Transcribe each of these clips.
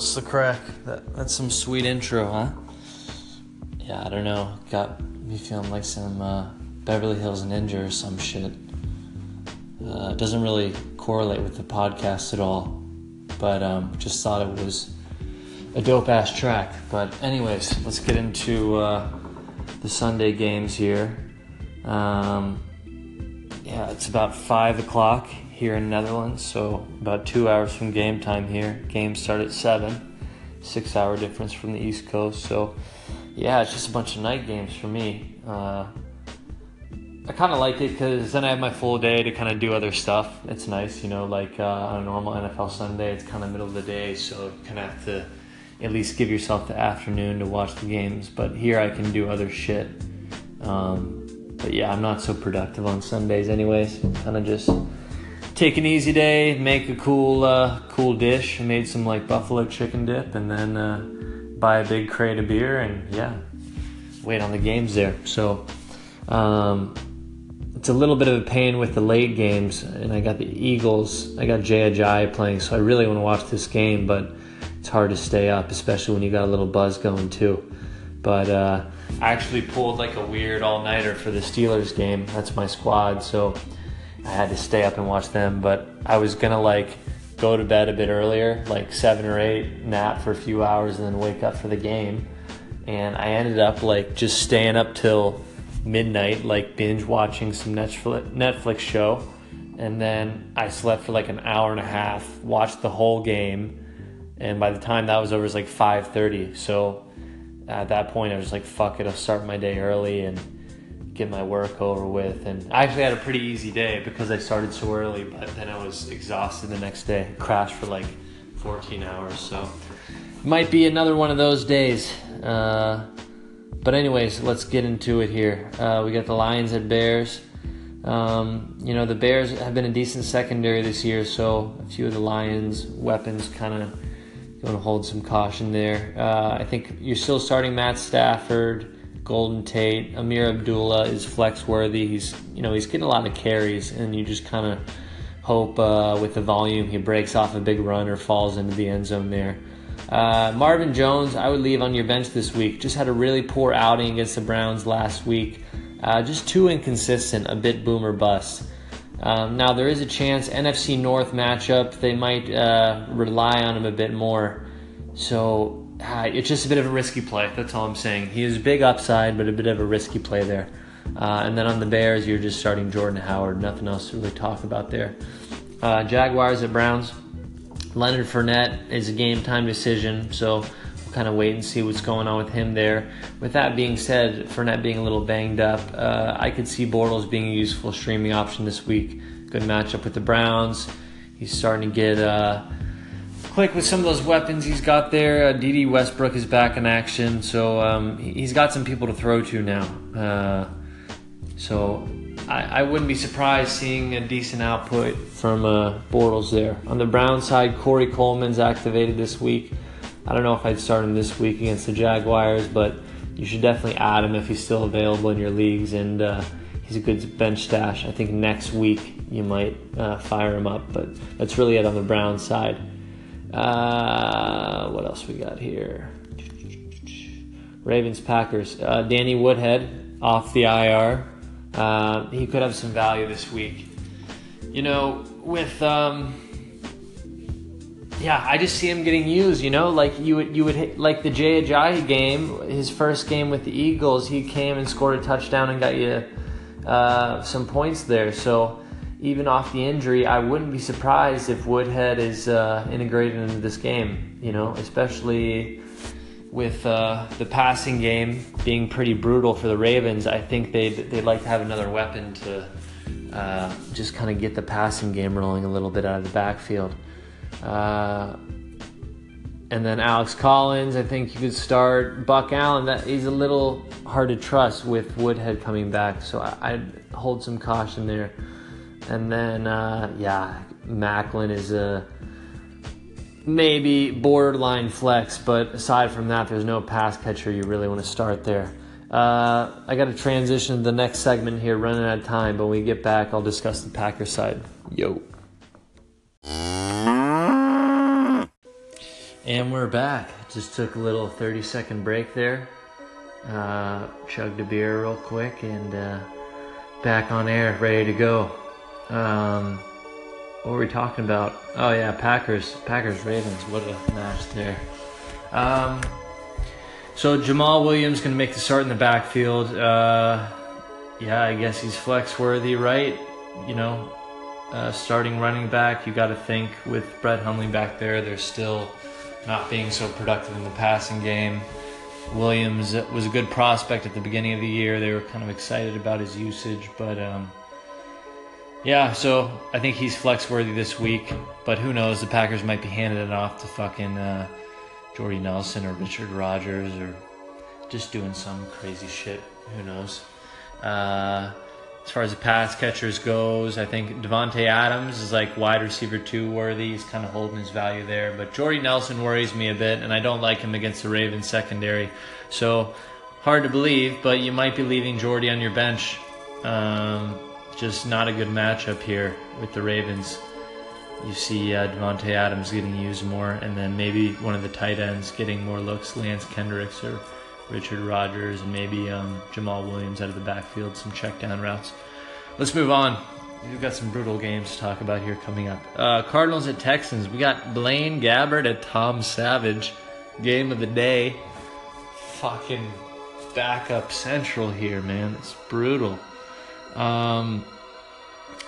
What's the crack? That, that's some sweet intro, huh? Yeah, I don't know. Got me feeling like some uh, Beverly Hills Ninja or some shit. Uh, doesn't really correlate with the podcast at all, but um, just thought it was a dope ass track. But, anyways, let's get into uh, the Sunday games here. Um, yeah, it's about 5 o'clock here in Netherlands, so about two hours from game time here. Games start at 7, six hour difference from the East Coast. So, yeah, it's just a bunch of night games for me. Uh, I kind of like it because then I have my full day to kind of do other stuff. It's nice, you know, like uh, on a normal NFL Sunday, it's kind of middle of the day, so you kind of have to at least give yourself the afternoon to watch the games. But here I can do other shit. Um, but yeah, I'm not so productive on Sundays, anyways. Kind of just take an easy day, make a cool, uh, cool dish. I made some like buffalo chicken dip, and then uh, buy a big crate of beer, and yeah, wait on the games there. So um, it's a little bit of a pain with the late games, and I got the Eagles. I got Jay Ajayi playing, so I really want to watch this game, but it's hard to stay up, especially when you got a little buzz going too. But uh, I actually pulled like a weird all nighter for the Steelers game. That's my squad, so I had to stay up and watch them. But I was gonna like go to bed a bit earlier, like seven or eight, nap for a few hours, and then wake up for the game. And I ended up like just staying up till midnight, like binge watching some Netflix Netflix show. And then I slept for like an hour and a half, watched the whole game, and by the time that was over, it was like 5:30. So at that point, I was like, fuck it, I'll start my day early and get my work over with. And I actually had a pretty easy day because I started so early, but then I was exhausted the next day. Crashed for like 14 hours, so might be another one of those days. Uh, but anyways, let's get into it here. Uh, we got the Lions and Bears. Um, you know the Bears have been a decent secondary this year, so a few of the Lions' weapons kind of going to hold some caution there. Uh, I think you're still starting Matt Stafford, Golden Tate, Ameer Abdullah is flex worthy. He's you know he's getting a lot of carries, and you just kind of hope uh, with the volume he breaks off a big run or falls into the end zone there. Uh, Marvin Jones, I would leave on your bench this week. Just had a really poor outing against the Browns last week. Uh, just too inconsistent, a bit boomer bust. Um, now there is a chance NFC North matchup they might uh, rely on him a bit more, so uh, it's just a bit of a risky play. That's all I'm saying. He is big upside, but a bit of a risky play there. Uh, and then on the Bears, you're just starting Jordan Howard. Nothing else to really talk about there. Uh, Jaguars at Browns. Leonard Fournette is a game time decision, so we'll kind of wait and see what's going on with him there. With that being said, Fournette being a little banged up, uh, I could see Bortles being a useful streaming option this week. Good matchup with the Browns. He's starting to get uh, click with some of those weapons he's got there. Uh, Dede Westbrook is back in action, so um, he's got some people to throw to now. Uh, so I, I, wouldn't be surprised seeing a decent output from uh, Bortles there. On the Brown side, Corey Coleman's activated this week. I don't know if I'd start him this week against the Jaguars, but you should definitely add him if he's still available in your leagues. And uh, he's a good bench stash. I think next week you might uh, fire him up, but that's really it on the Brown side. Uh, what else we got here? Ravens Packers. Uh, Danny Woodhead off the IR. Uh, he could have some value this week. You know, with um, yeah, I just see him getting used. You know, like you would you would hit, like the Jay Ajayi game, his first game with the Eagles, he came and scored a touchdown and got you uh, some points there. So even off the injury, I wouldn't be surprised if Woodhead is uh, integrated into this game. You know, especially with uh, the passing game being pretty brutal for the Ravens. I think they'd they'd like to have another weapon to uh, just kind of get the passing game rolling a little bit out of the backfield. Uh, and then Alex Collins, I think you could start. Buck Allen, that he's a little hard to trust with Woodhead coming back, so I, would hold some caution there. And then, uh, yeah, Maclin is a maybe borderline flex, but aside from that, there's no pass catcher you really want to start there. Uh, I got to transition to the next segment here, running out of time, but when we get back, I'll discuss the Packer side. Yo. And we're back. Just took a little 30 second break there. Uh, chugged a beer real quick and uh, back on air, ready to go. Um, what were we talking about? Oh yeah, Packers, Packers Ravens. What a match there. Um, so Jamaal Williams to make the start in the backfield. Uh, yeah, I guess he's flex worthy, right? You know, uh, starting running back. You got to think with Brett Hundley back there, they're still not being so productive in the passing game. Williams was a good prospect at the beginning of the year. They were kind of excited about his usage, but um, yeah, so I think he's flex worthy this week. But who knows? The Packers might be handing it off to fucking uh, Jordy Nelson or Richard Rodgers or just doing some crazy shit. Who knows? Uh, as far as the pass catchers goes, I think Davante Adams is like wide receiver two worthy. He's kind of holding his value there, but Jordy Nelson worries me a bit, and I don't like him against the Ravens secondary. So hard to believe, but you might be leaving Jordy on your bench. Um, just not a good matchup here with the Ravens. You see uh, Davante Adams getting used more, and then maybe one of the tight ends getting more looks, Lance Kendricks or Richard Rodgers, and maybe um, Jamaal Williams out of the backfield, some check down routes. Let's move on. We've got some brutal games to talk about here coming up. Uh, Cardinals at Texans. We got Blaine Gabbert at Tom Savage. Game of the day. Fucking backup central here, man. It's brutal. Um,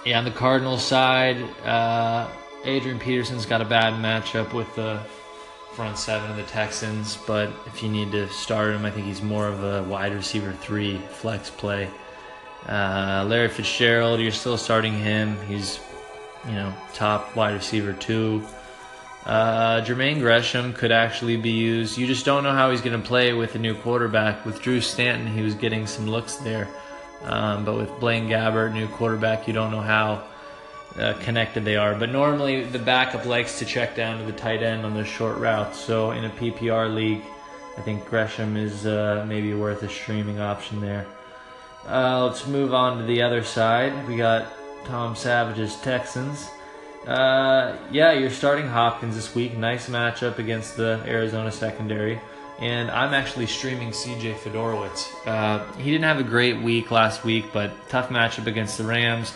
yeah, on the Cardinals side, uh, Adrian Peterson's got a bad matchup with the front seven of the Texans, but if you need to start him, I think he's more of a wide receiver three flex play. Uh, Larry Fitzgerald, you're still starting him. He's, you know, top wide receiver two. Uh, Jermaine Gresham could actually be used. You just don't know how he's going to play with a new quarterback. With Drew Stanton, he was getting some looks there. Um, but with Blaine Gabbert, new quarterback, you don't know how uh, connected they are. But normally the backup likes to check down to the tight end on the short routes. So in a PPR league, I think Gresham is uh, maybe worth a streaming option there. Uh, let's move on to the other side. We got Tom Savage's Texans. Uh, yeah, you're starting Hopkins this week. Nice matchup against the Arizona secondary. And I'm actually streaming CJ Fiedorowicz. Uh, he didn't have a great week last week, but tough matchup against the Rams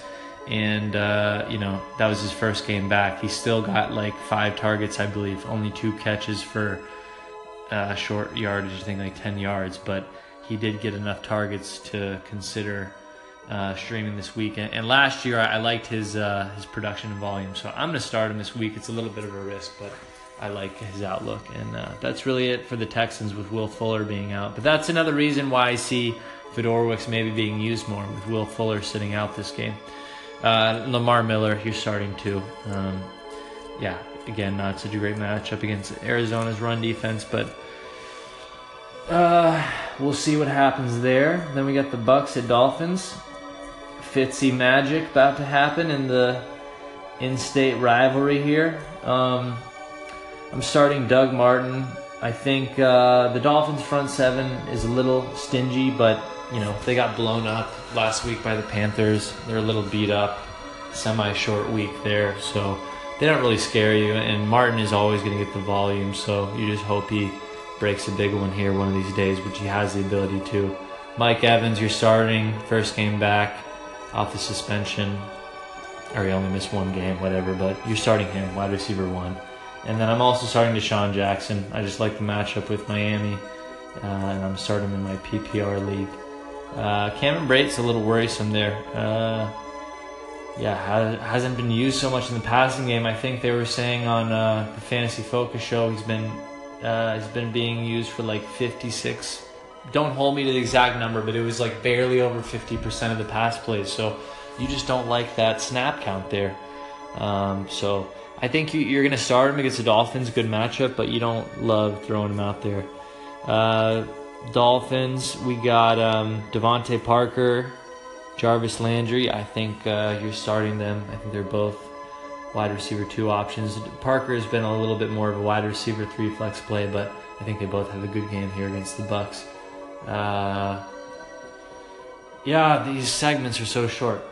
and uh, you know that was his first game back. He still got like five targets, I believe, only two catches for uh, short yardage, I think like ten yards, but he did get enough targets to consider uh, streaming this week. And, and last year, I, I liked his uh, his production and volume, so I'm gonna start him this week. It's a little bit of a risk, but. I like his outlook, and uh, that's really it for the Texans with Will Fuller being out. But that's another reason why I see Fiedorowicz maybe being used more with Will Fuller sitting out this game. Uh, Lamar Miller, you're starting too. Um, yeah, again, not such a great matchup against Arizona's run defense, but uh, we'll see what happens there. Then we got the Bucks at Dolphins. Fitzy magic about to happen in the in-state rivalry here. Um, I'm starting Doug Martin. I think uh, the Dolphins' front seven is a little stingy, but you know, they got blown up last week by the Panthers. They're a little beat up, semi short week there, so they don't really scare you. And Martin is always going to get the volume, so you just hope he breaks a big one here one of these days, which he has the ability to. Mike Evans, you're starting, first game back off the suspension, or he only missed one game, whatever, but you're starting him, wide receiver one. And then I'm also starting DeSean Jackson. I just like the matchup with Miami, uh, and I'm starting in my PPR league. Uh, Cameron Brate's a little worrisome there. Uh, yeah, hasn't been used so much in the passing game. I think they were saying on uh, the Fantasy Focus show he's been uh, he's been being used for like 56. Don't hold me to the exact number, but it was like barely over 50% of the pass plays. So you just don't like that snap count there. Um, so I think you, are going to start him against the Dolphins, good matchup, but you don't love throwing him out there. Uh, Dolphins, we got um, DeVante Parker, Jarvis Landry. I think uh, you're starting them. I think they're both wide receiver two options. Parker has been a little bit more of a wide receiver three flex play, but I think they both have a good game here against the Bucks. Uh, yeah, these segments are so short.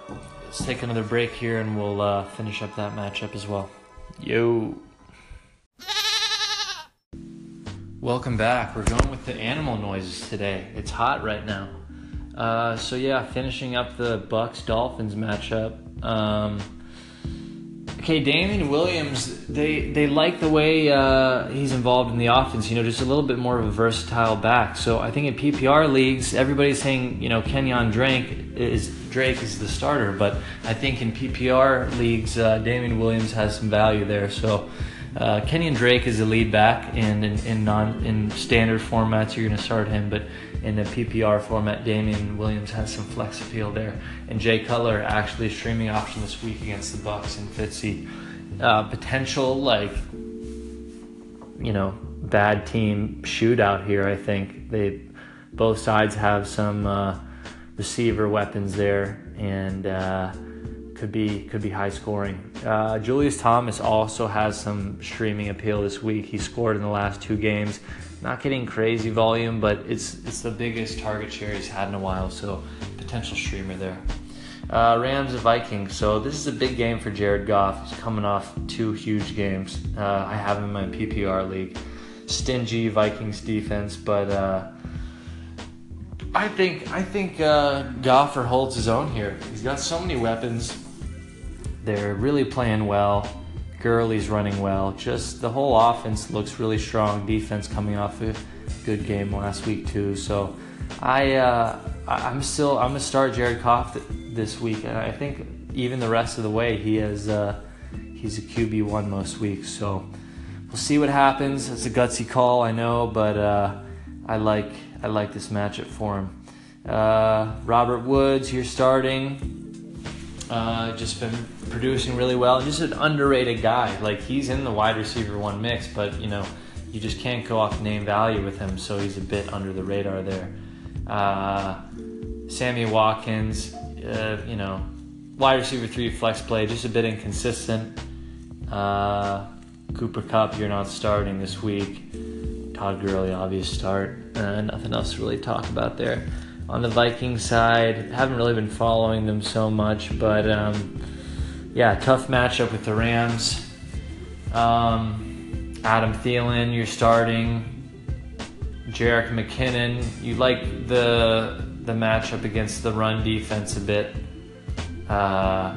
Let's take another break here, and we'll uh, finish up that matchup as well. Yo. Welcome back. We're going with the animal noises today. It's hot right now. Uh, so yeah, finishing up the Bucks Dolphins matchup. Um, okay, Damien Williams. They they like the way uh, he's involved in the offense. You know, just a little bit more of a versatile back. So I think in PPR leagues, everybody's saying you know Kenyan Drake is Drake is the starter, but I think in PPR leagues, uh, Damien Williams has some value there. So. Uh, Kenyan Drake is the lead back, and in, in non in standard formats you're going to start him, but in the PPR format, Damien Williams has some flex appeal there, and Jay Cutler actually a streaming option this week against the Bucks and Fitzy. Uh, potential like you know bad team shootout here. I think they both sides have some uh, receiver weapons there, and uh, could be could be high scoring. Uh, Julius Thomas also has some streaming appeal this week. He scored in the last two games. Not getting crazy volume, but it's it's the biggest target share he's had in a while. So potential streamer there. Uh, Rams and Vikings. So this is a big game for Jared Goff. He's coming off two huge games. Uh, I have him in my PPR league. Stingy Vikings defense, but uh, I think I think uh, Goffer holds his own here. He's got so many weapons. They're really playing well. Gurley's running well. Just the whole offense looks really strong. Defense coming off a good game last week too. So I uh, I'm still I'm gonna start Jared Goff this week, and I think even the rest of the way he has uh, he's a QB one most weeks. So we'll see what happens. It's a gutsy call, I know, but uh, I like I like this matchup for him. Uh, Robert Woods, you're starting. Uh, just been producing really well. Just an underrated guy. Like he's in the wide receiver one mix, but you know you just can't go off name value with him, so he's a bit under the radar there. Uh, Sammy Watkins, uh, you know, wide receiver three flex play, just a bit inconsistent. Uh, Cooper Kupp, you're not starting this week. Todd Gurley, obvious start. Uh, nothing else to really talk about there on the Viking side. Haven't really been following them so much, but um, yeah, tough matchup with the Rams. Um, Adam Thielen, you're starting. Jerick McKinnon, you like the the matchup against the run defense a bit. Uh,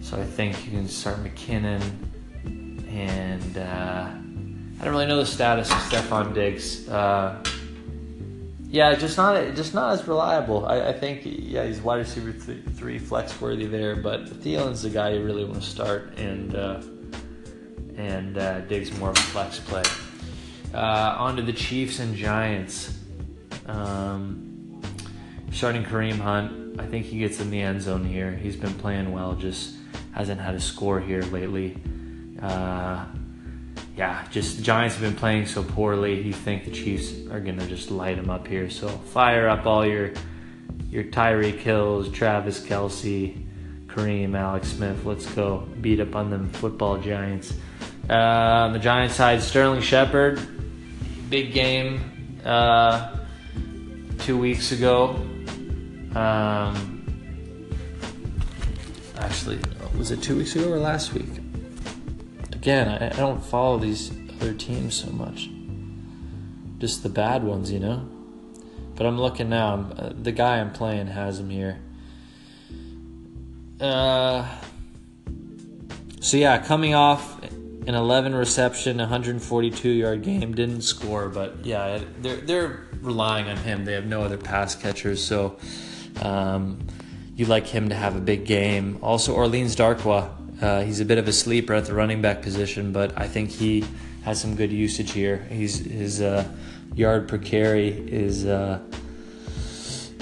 so I think you can start McKinnon, and uh, I don't really know the status of Stefon Diggs. Uh, yeah, just not just not as reliable. I, I think yeah, he's wide receiver three, three, flex worthy there, but Thielen's the guy you really want to start, and uh, and uh, Diggs more of a flex play. Uh, on to the Chiefs and Giants. Um, starting Kareem Hunt, I think he gets in the end zone here. He's been playing well, just hasn't had a score here lately. Uh, yeah, just the Giants have been playing so poorly. You think the Chiefs are gonna just light them up here? So fire up all your your Tyreek Hills, Travis Kelce, Kareem, Alex Smith. Let's go beat up on them football Giants. Uh, on the Giants side, Sterling Shepard, big game uh, two weeks ago. Um, actually, was it two weeks ago or last week? Again, I, I don't follow these other teams so much. Just the bad ones, you know? But I'm looking now. Uh, the guy I'm playing has him here. Uh, so yeah, coming off an 11 reception, 142 yard game, didn't score, but yeah, they're they're relying on him. They have no other pass catchers, so um, you like him to have a big game. Also, Orleans Darkwa uh, he's a bit of a sleeper at the running back position, but I think he has some good usage here. He's his uh, yard per carry is uh,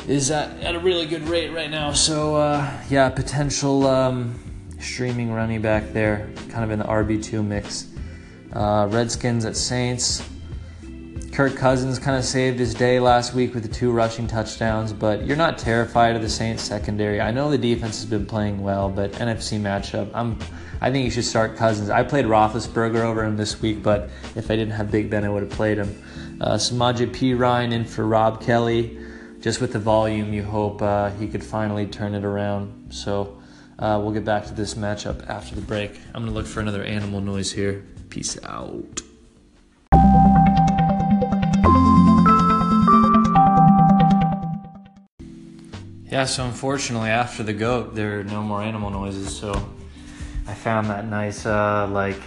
is at, at a really good rate right now. So uh, yeah, potential um, streaming running back there, kind of in the RB two mix. Uh, Redskins at Saints. Kirk Cousins kind of saved his day last week with the two rushing touchdowns, but you're not terrified of the Saints secondary. I know the defense has been playing well, but NFC matchup, I'm I think you should start Cousins. I played Roethlisberger over him this week, but if I didn't have Big Ben, I would have played him. Uh, Samaje Perine in for Rob Kelley. Just with the volume, you hope uh, he could finally turn it around. So uh, we'll get back to this matchup after the break. I'm going to look for another animal noise here. Peace out. Yeah, so unfortunately, after the goat, there are no more animal noises. So I found that nice, uh, like,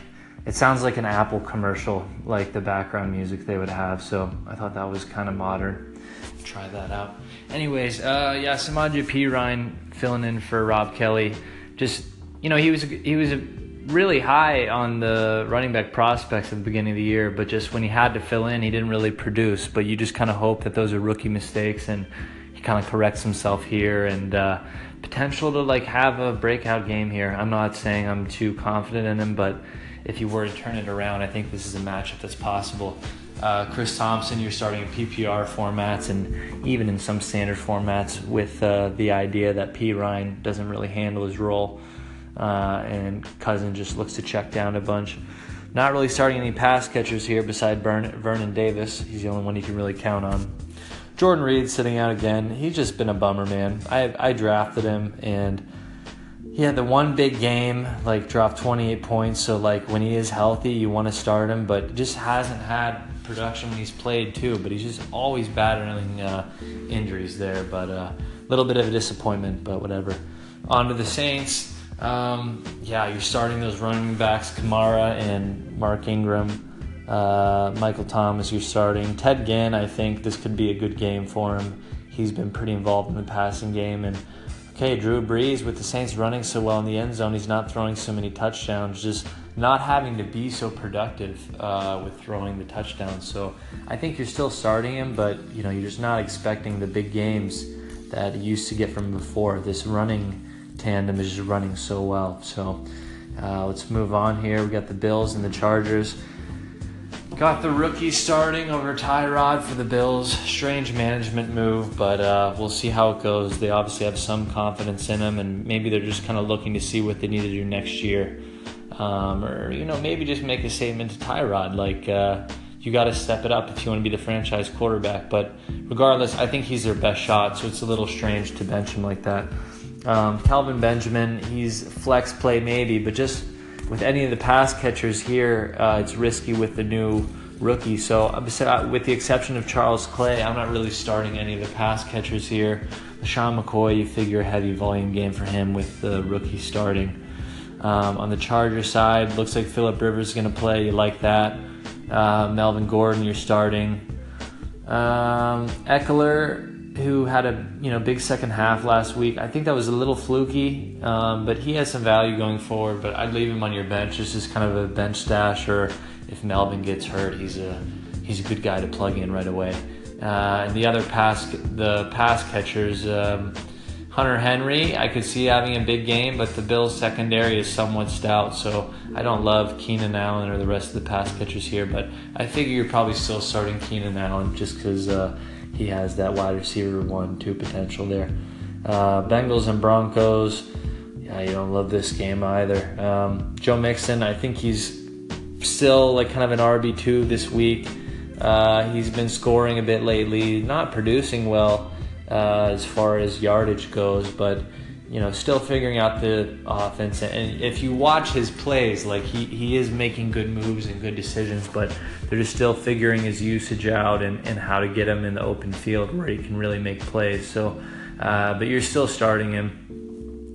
it sounds like an Apple commercial, like the background music they would have. So I thought that was kind of modern. Try that out. Anyways, uh, yeah, Perine filling in for Rob Kelley. Just, you know, he was he was really high on the running back prospects at the beginning of the year, but just when he had to fill in, he didn't really produce. But you just kind of hope that those are rookie mistakes and kind of corrects himself here and uh, potential to like have a breakout game here. I'm not saying I'm too confident in him, but if you were to turn it around, I think this is a matchup that's possible. Uh, Chris Thompson, you're starting in PPR formats and even in some standard formats with uh, the idea that Perine doesn't really handle his role uh, and Cousin just looks to check down a bunch. Not really starting any pass catchers here beside Vernon Davis. He's the only one you can really count on. Jordan Reed sitting out again. He's just been a bummer, man. I I drafted him and he had the one big game, like dropped 28 points. So like when he is healthy, you want to start him, but just hasn't had production when he's played too. But he's just always battling uh, injuries there. But a uh, little bit of a disappointment, but whatever. On to the Saints. Um, yeah, you're starting those running backs, Kamara and Mark Ingram. Uh, Michael Thomas, you're starting. Ted Ginn, I think this could be a good game for him. He's been pretty involved in the passing game. And okay, Drew Brees with the Saints running so well in the end zone, he's not throwing so many touchdowns, just not having to be so productive uh, with throwing the touchdowns. So I think you're still starting him, but you know you're just not expecting the big games that you used to get from before. This running tandem is just running so well. So uh, let's move on here. We got the Bills and the Chargers. Got the rookie starting over Tyrod for the Bills. Strange management move, but uh, we'll see how it goes. They obviously have some confidence in him, and maybe they're just kind of looking to see what they need to do next year. Um, or, you know, maybe just make a statement to Tyrod like, uh, you got to step it up if you want to be the franchise quarterback. But regardless, I think he's their best shot, so it's a little strange to bench him like that. Um, Kelvin Benjamin, he's flex play maybe, but just with any of the pass catchers here, uh, it's risky with the new rookie. So, uh, with the exception of Charles Clay, I'm not really starting any of the pass catchers here. Sean McCoy, you figure a heavy volume game for him with the rookie starting. Um, on the Charger side, looks like Philip Rivers is going to play. You like that. Uh, Melvin Gordon, you're starting. Um, Ekeler, who had a you know big second half last week. I think that was a little fluky, um, but he has some value going forward. But I'd leave him on your bench. This is kind of a bench stash, or if Melvin gets hurt, he's a he's a good guy to plug in right away. Uh, and the other pass the pass catchers. Um, Hunter Henry, I could see having a big game, but the Bills' secondary is somewhat stout, so I don't love Keenan Allen or the rest of the pass catchers here. But I figure you're probably still starting Keenan Allen just because uh, he has that wide receiver one two potential there. Uh, Bengals and Broncos. Yeah, you don't love this game either. Um, Joe Mixon, I think he's still like kind of an RB two this week. Uh, he's been scoring a bit lately, not producing well uh, as far as yardage goes, but you know, still figuring out the offense. And if you watch his plays, like he, he is making good moves and good decisions, but they're just still figuring his usage out and, and how to get him in the open field where he can really make plays. So, uh, but you're still starting him.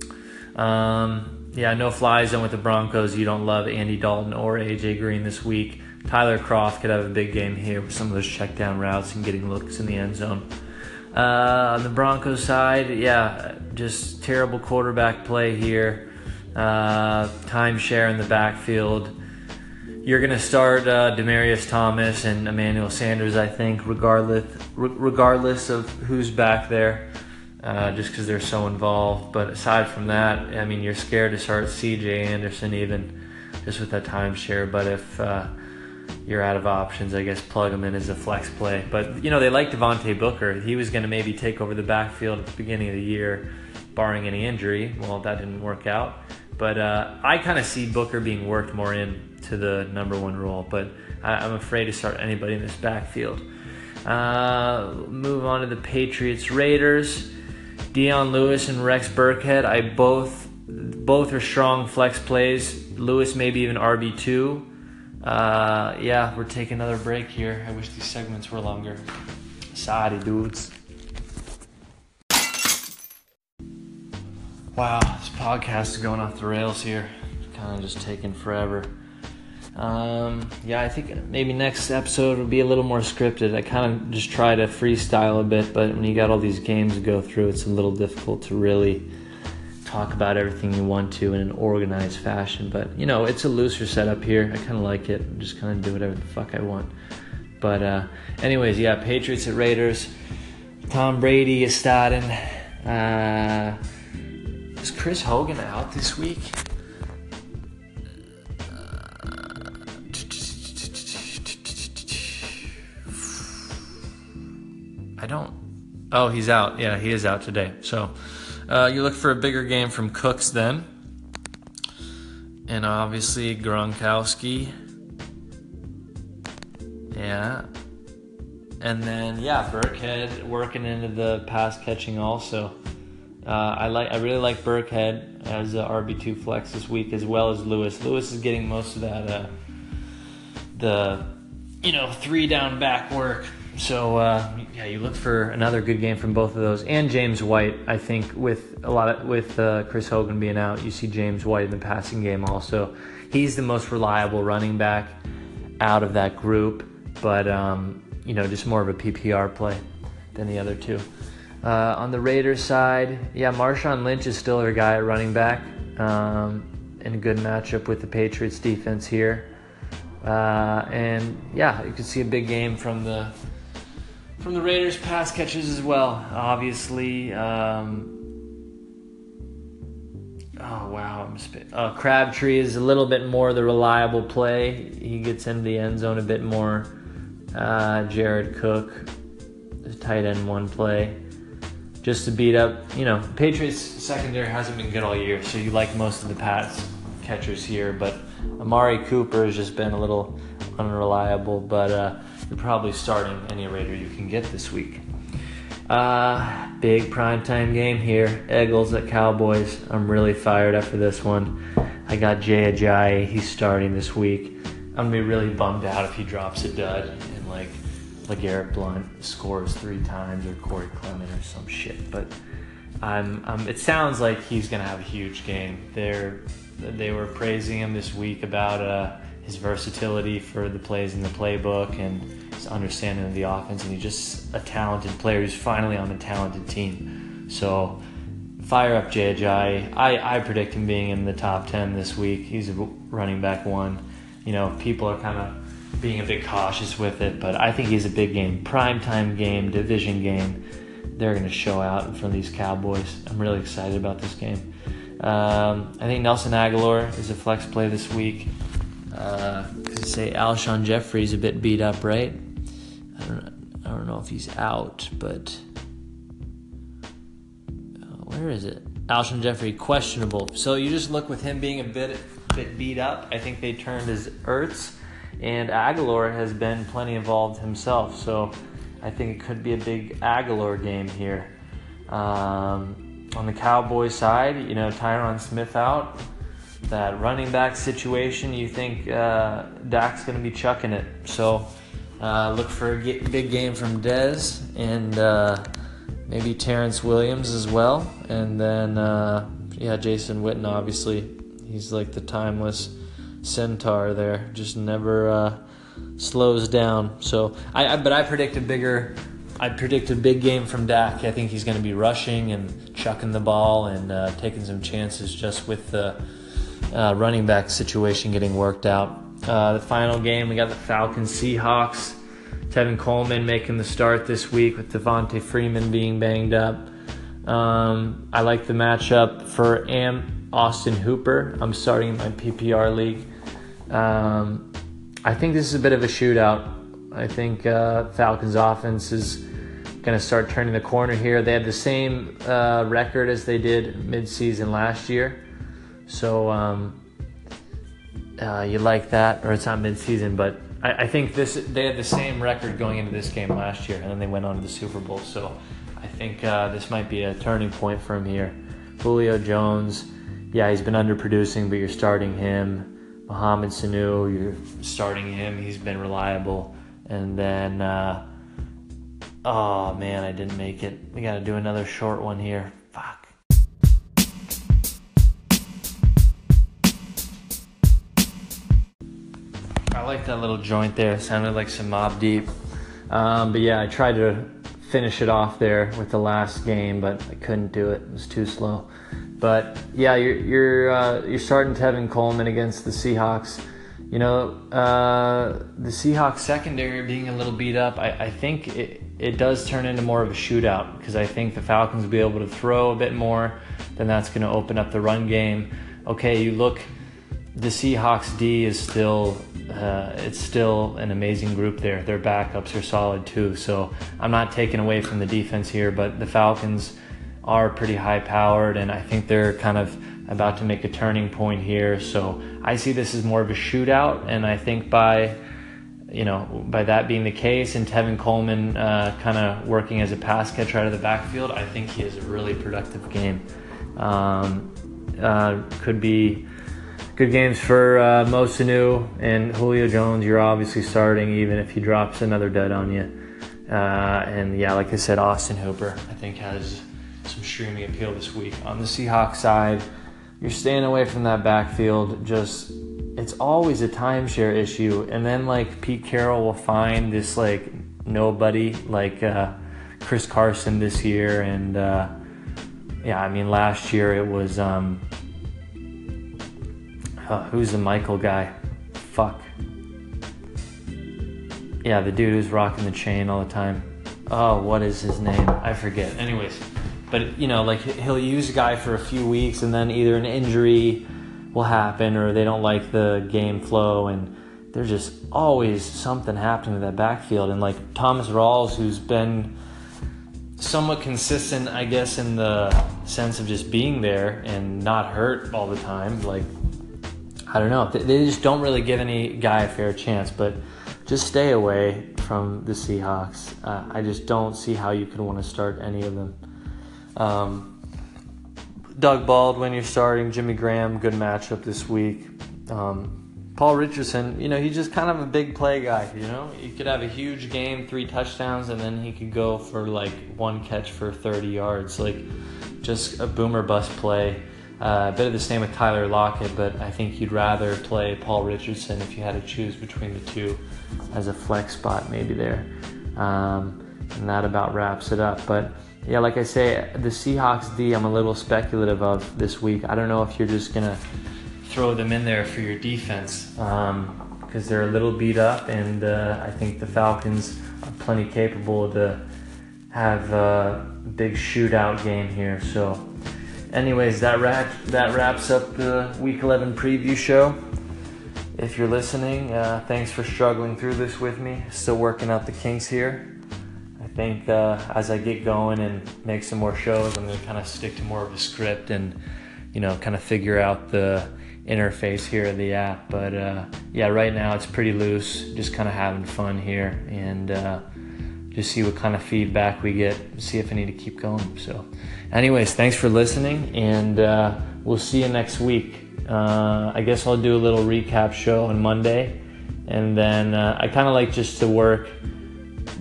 Um, yeah, no fly zone with the Broncos. You don't love Andy Dalton or AJ Green this week. Tyler Kroft could have a big game here with some of those check down routes and getting looks in the end zone. Uh, on the Broncos side, yeah, just terrible quarterback play here. Uh, timeshare in the backfield. You're going to start uh, Demaryius Thomas and Emmanuel Sanders, I think, regardless regardless of who's back there, uh, just because they're so involved. But aside from that, I mean, you're scared to start C.J. Anderson even just with that timeshare. But if uh, you're out of options, I guess plug him in as a flex play. But you know they like Devontae Booker. He was going to maybe take over the backfield at the beginning of the year, barring any injury. Well, that didn't work out. But uh, I kind of see Booker being worked more into the number one role. But I, am afraid to start anybody in this backfield. Uh, move on to the Patriots Raiders. Dion Lewis and Rex Burkhead. I both both are strong flex plays. Lewis maybe even RB two. Uh, yeah, we're taking another break here. I wish these segments were longer. Sorry, dudes. Wow, this podcast is going off the rails here. Kind of just taking forever. Um, yeah, I think maybe next episode will be a little more scripted. I kind of just try to freestyle a bit, but when you got all these games to go through, it's a little difficult to really talk about everything you want to in an organized fashion. But you know, it's a looser setup here. I kind of like it. I'm just kind of do whatever the fuck I want. But uh, anyways, yeah, Patriots at Raiders. Tom Brady is starting. Uh, is Chris Hogan out this week? I don't. Oh, he's out. Yeah, he is out today. So uh, you look for a bigger game from Cooks then. And obviously Gronkowski. Yeah. And then yeah, Burkhead working into the pass catching also. Uh, I like I really like Burkhead as a RB two flex this week as well as Lewis. Lewis is getting most of that uh, the you know three down back work. So uh, yeah, you look for another good game from both of those and James White. I think with a lot of with uh, Chris Hogan being out, you see James White in the passing game also. He's the most reliable running back out of that group, but um, you know just more of a PPR play than the other two. Uh, on the Raiders side, yeah, Marshawn Lynch is still their guy at running back um, in a good matchup with the Patriots defense here. Uh, and yeah, you can see a big game from the from the Raiders pass catches as well. Obviously, um, oh wow, I'm spit. Uh, Crabtree is a little bit more the reliable play. He gets into the end zone a bit more. Uh, Jared Cook, tight end one play just to beat up. You know, Patriots secondary hasn't been good all year, so you like most of the Pats catchers here, but Amari Cooper has just been a little unreliable. But uh, you're probably starting any Raider you can get this week. Uh, big primetime game here. Eagles at Cowboys. I'm really fired up for this one. I got Jay Ajayi. He's starting this week. I'm gonna be really bummed out if he drops a dud and like LeGarrette Blunt scores three times or Corey Clement or some shit. But I'm, um, it sounds like he's to have a huge game. They're, they were praising him this week about uh, his versatility for the plays in the playbook and understanding of the offense. And he's just a talented player who's finally on a talented team. So fire up Ajayi. I, I predict him being in the top 10 this week. He's a running back one. You know, people are kind of being a bit cautious with it, but I think he's a big game, prime time game, division game. They're going to show out in front of these Cowboys. I'm really excited about this game. Um, I think Nelson Agholor is a flex play this week. Uh, say Alshon Jeffery's a bit beat up, right? Don't, know if he's out, but uh, where is it? Alshon Jeffery questionable. So you just look with him being a bit bit beat up. I think they turned his Ertz and Agholor has been plenty involved himself. So I think it could be a big Agholor game here. Um, on the Cowboys side, you know, Tyron Smith out. That running back situation, you think uh, Dak's going to be chucking it. So uh, look for a big game from Dez and uh, maybe Terrance Williams as well. And then, uh, yeah, Jason Witten, obviously. He's like the timeless centaur there. Just never uh, slows down. So I, I, but I predict a bigger. I predict a big game from Dak. I think he's going to be rushing and chucking the ball and uh, taking some chances just with the uh, running back situation getting worked out. Uh, the final game, we got the Falcons Seahawks. Tevin Coleman making the start this week with Devonta Freeman being banged up. Um, I like the matchup for Am Austin Hooper. I'm starting in my PPR league. Um, I think this is a bit of a shootout. I think uh, Falcons' offense is going to start turning the corner here. They have the same uh, record as they did midseason last year, so um, uh, you like that, or it's not midseason, but I, I, think this they had the same record going into this game last year, and then they went on to the Super Bowl. So I think uh, this might be a turning point for him here. Julio Jones, yeah, he's been underproducing, but you're starting him. Mohamed Sanu, you're starting him. He's been reliable. And then, uh, oh man, I didn't make it. We got to do another short one here. I like that little joint there. It sounded like some Mobb Deep. Um, but yeah, I tried to finish it off there with the last game, but I couldn't do it. It was too slow. But yeah, you're you're uh, you're starting Tevin Coleman against the Seahawks. You know, uh, the Seahawks secondary being a little beat up. I, I think it, it does turn into more of a shootout because I think the Falcons will be able to throw a bit more. Then that's going to open up the run game. Okay, you look the Seahawks D is still uh, it's still an amazing group there. Their backups are solid too. So I'm not taking away from the defense here, but the Falcons are pretty high powered, and I think they're kind of about to make a turning point here. So I see this as more of a shootout, and I think by you know by that being the case, and Tevin Coleman uh, kind of working as a pass catcher out of the backfield, I think he has a really productive game. Um, uh, could be good games for uh, Mo and Julio Jones. You're obviously starting, even if he drops another dud on you. Uh, and yeah, like I said, Austin Hooper, I think, has some streaming appeal this week. On the Seahawks side, you're staying away from that backfield. Just, it's always a timeshare issue. And then, like, Pete Carroll will find this, like, nobody, like uh, Chris Carson this year. And uh, yeah, I mean, last year it was. Um, who's the Michael guy? Fuck. Yeah, the dude who's rocking the chain all the time. Oh, what is his name? I forget. Anyways, but you know, like he'll use a guy for a few weeks, and then either an injury will happen, or they don't like the game flow, and there's just always something happening to that backfield. And like Thomas Rawls, who's been somewhat consistent, I guess, in the sense of just being there and not hurt all the time, like I don't know. They just don't really give any guy a fair chance, but just stay away from the Seahawks. Uh, I just don't see how you could want to start any of them. Um, Doug Baldwin, you're starting. Jimmy Graham, good matchup this week. Um, Paul Richardson, you know, he's just kind of a big play guy. You know, he could have a huge game, three touchdowns, and then he could go for like one catch for 30 yards. Like, just a boomer bust play. Uh, a bit of the same with Tyler Lockett, but I think you'd rather play Paul Richardson if you had to choose between the two as a flex spot, maybe there. Um, and that about wraps it up. But yeah, like I say, the Seahawks D, I'm a little speculative of this week. I don't know if you're just going to throw them in there for your defense because um, they're a little beat up, and uh, I think the Falcons are plenty capable to have a big shootout game here. So anyways, that wrap, that wraps up the Week 11 preview show. If you're listening, uh, thanks for struggling through this with me. Still working out the kinks here. I think uh, as I get going and make some more shows, I'm to kind of stick to more of a script and, you know, kind of figure out the interface here of the app. But uh, yeah, right now it's pretty loose, just kind of having fun here and uh, just see what kind of feedback we get, see if I need to keep going. So, anyways, thanks for listening, and uh, we'll see you next week. Uh, I guess I'll do a little recap show on Monday, and then uh, I kind of like just to work,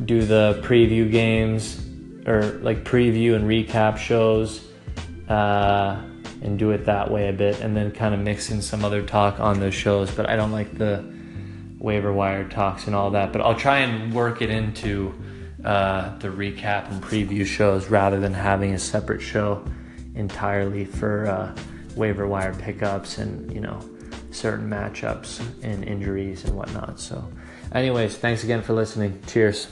do the preview games or like preview and recap shows, uh, and do it that way a bit, and then kind of mix in some other talk on those shows. But I don't like the waiver wire talks and all that, but I'll try and work it into uh, the recap and preview shows rather than having a separate show entirely for uh, waiver wire pickups and you know certain matchups and injuries and whatnot. So, anyways, thanks again for listening. Cheers.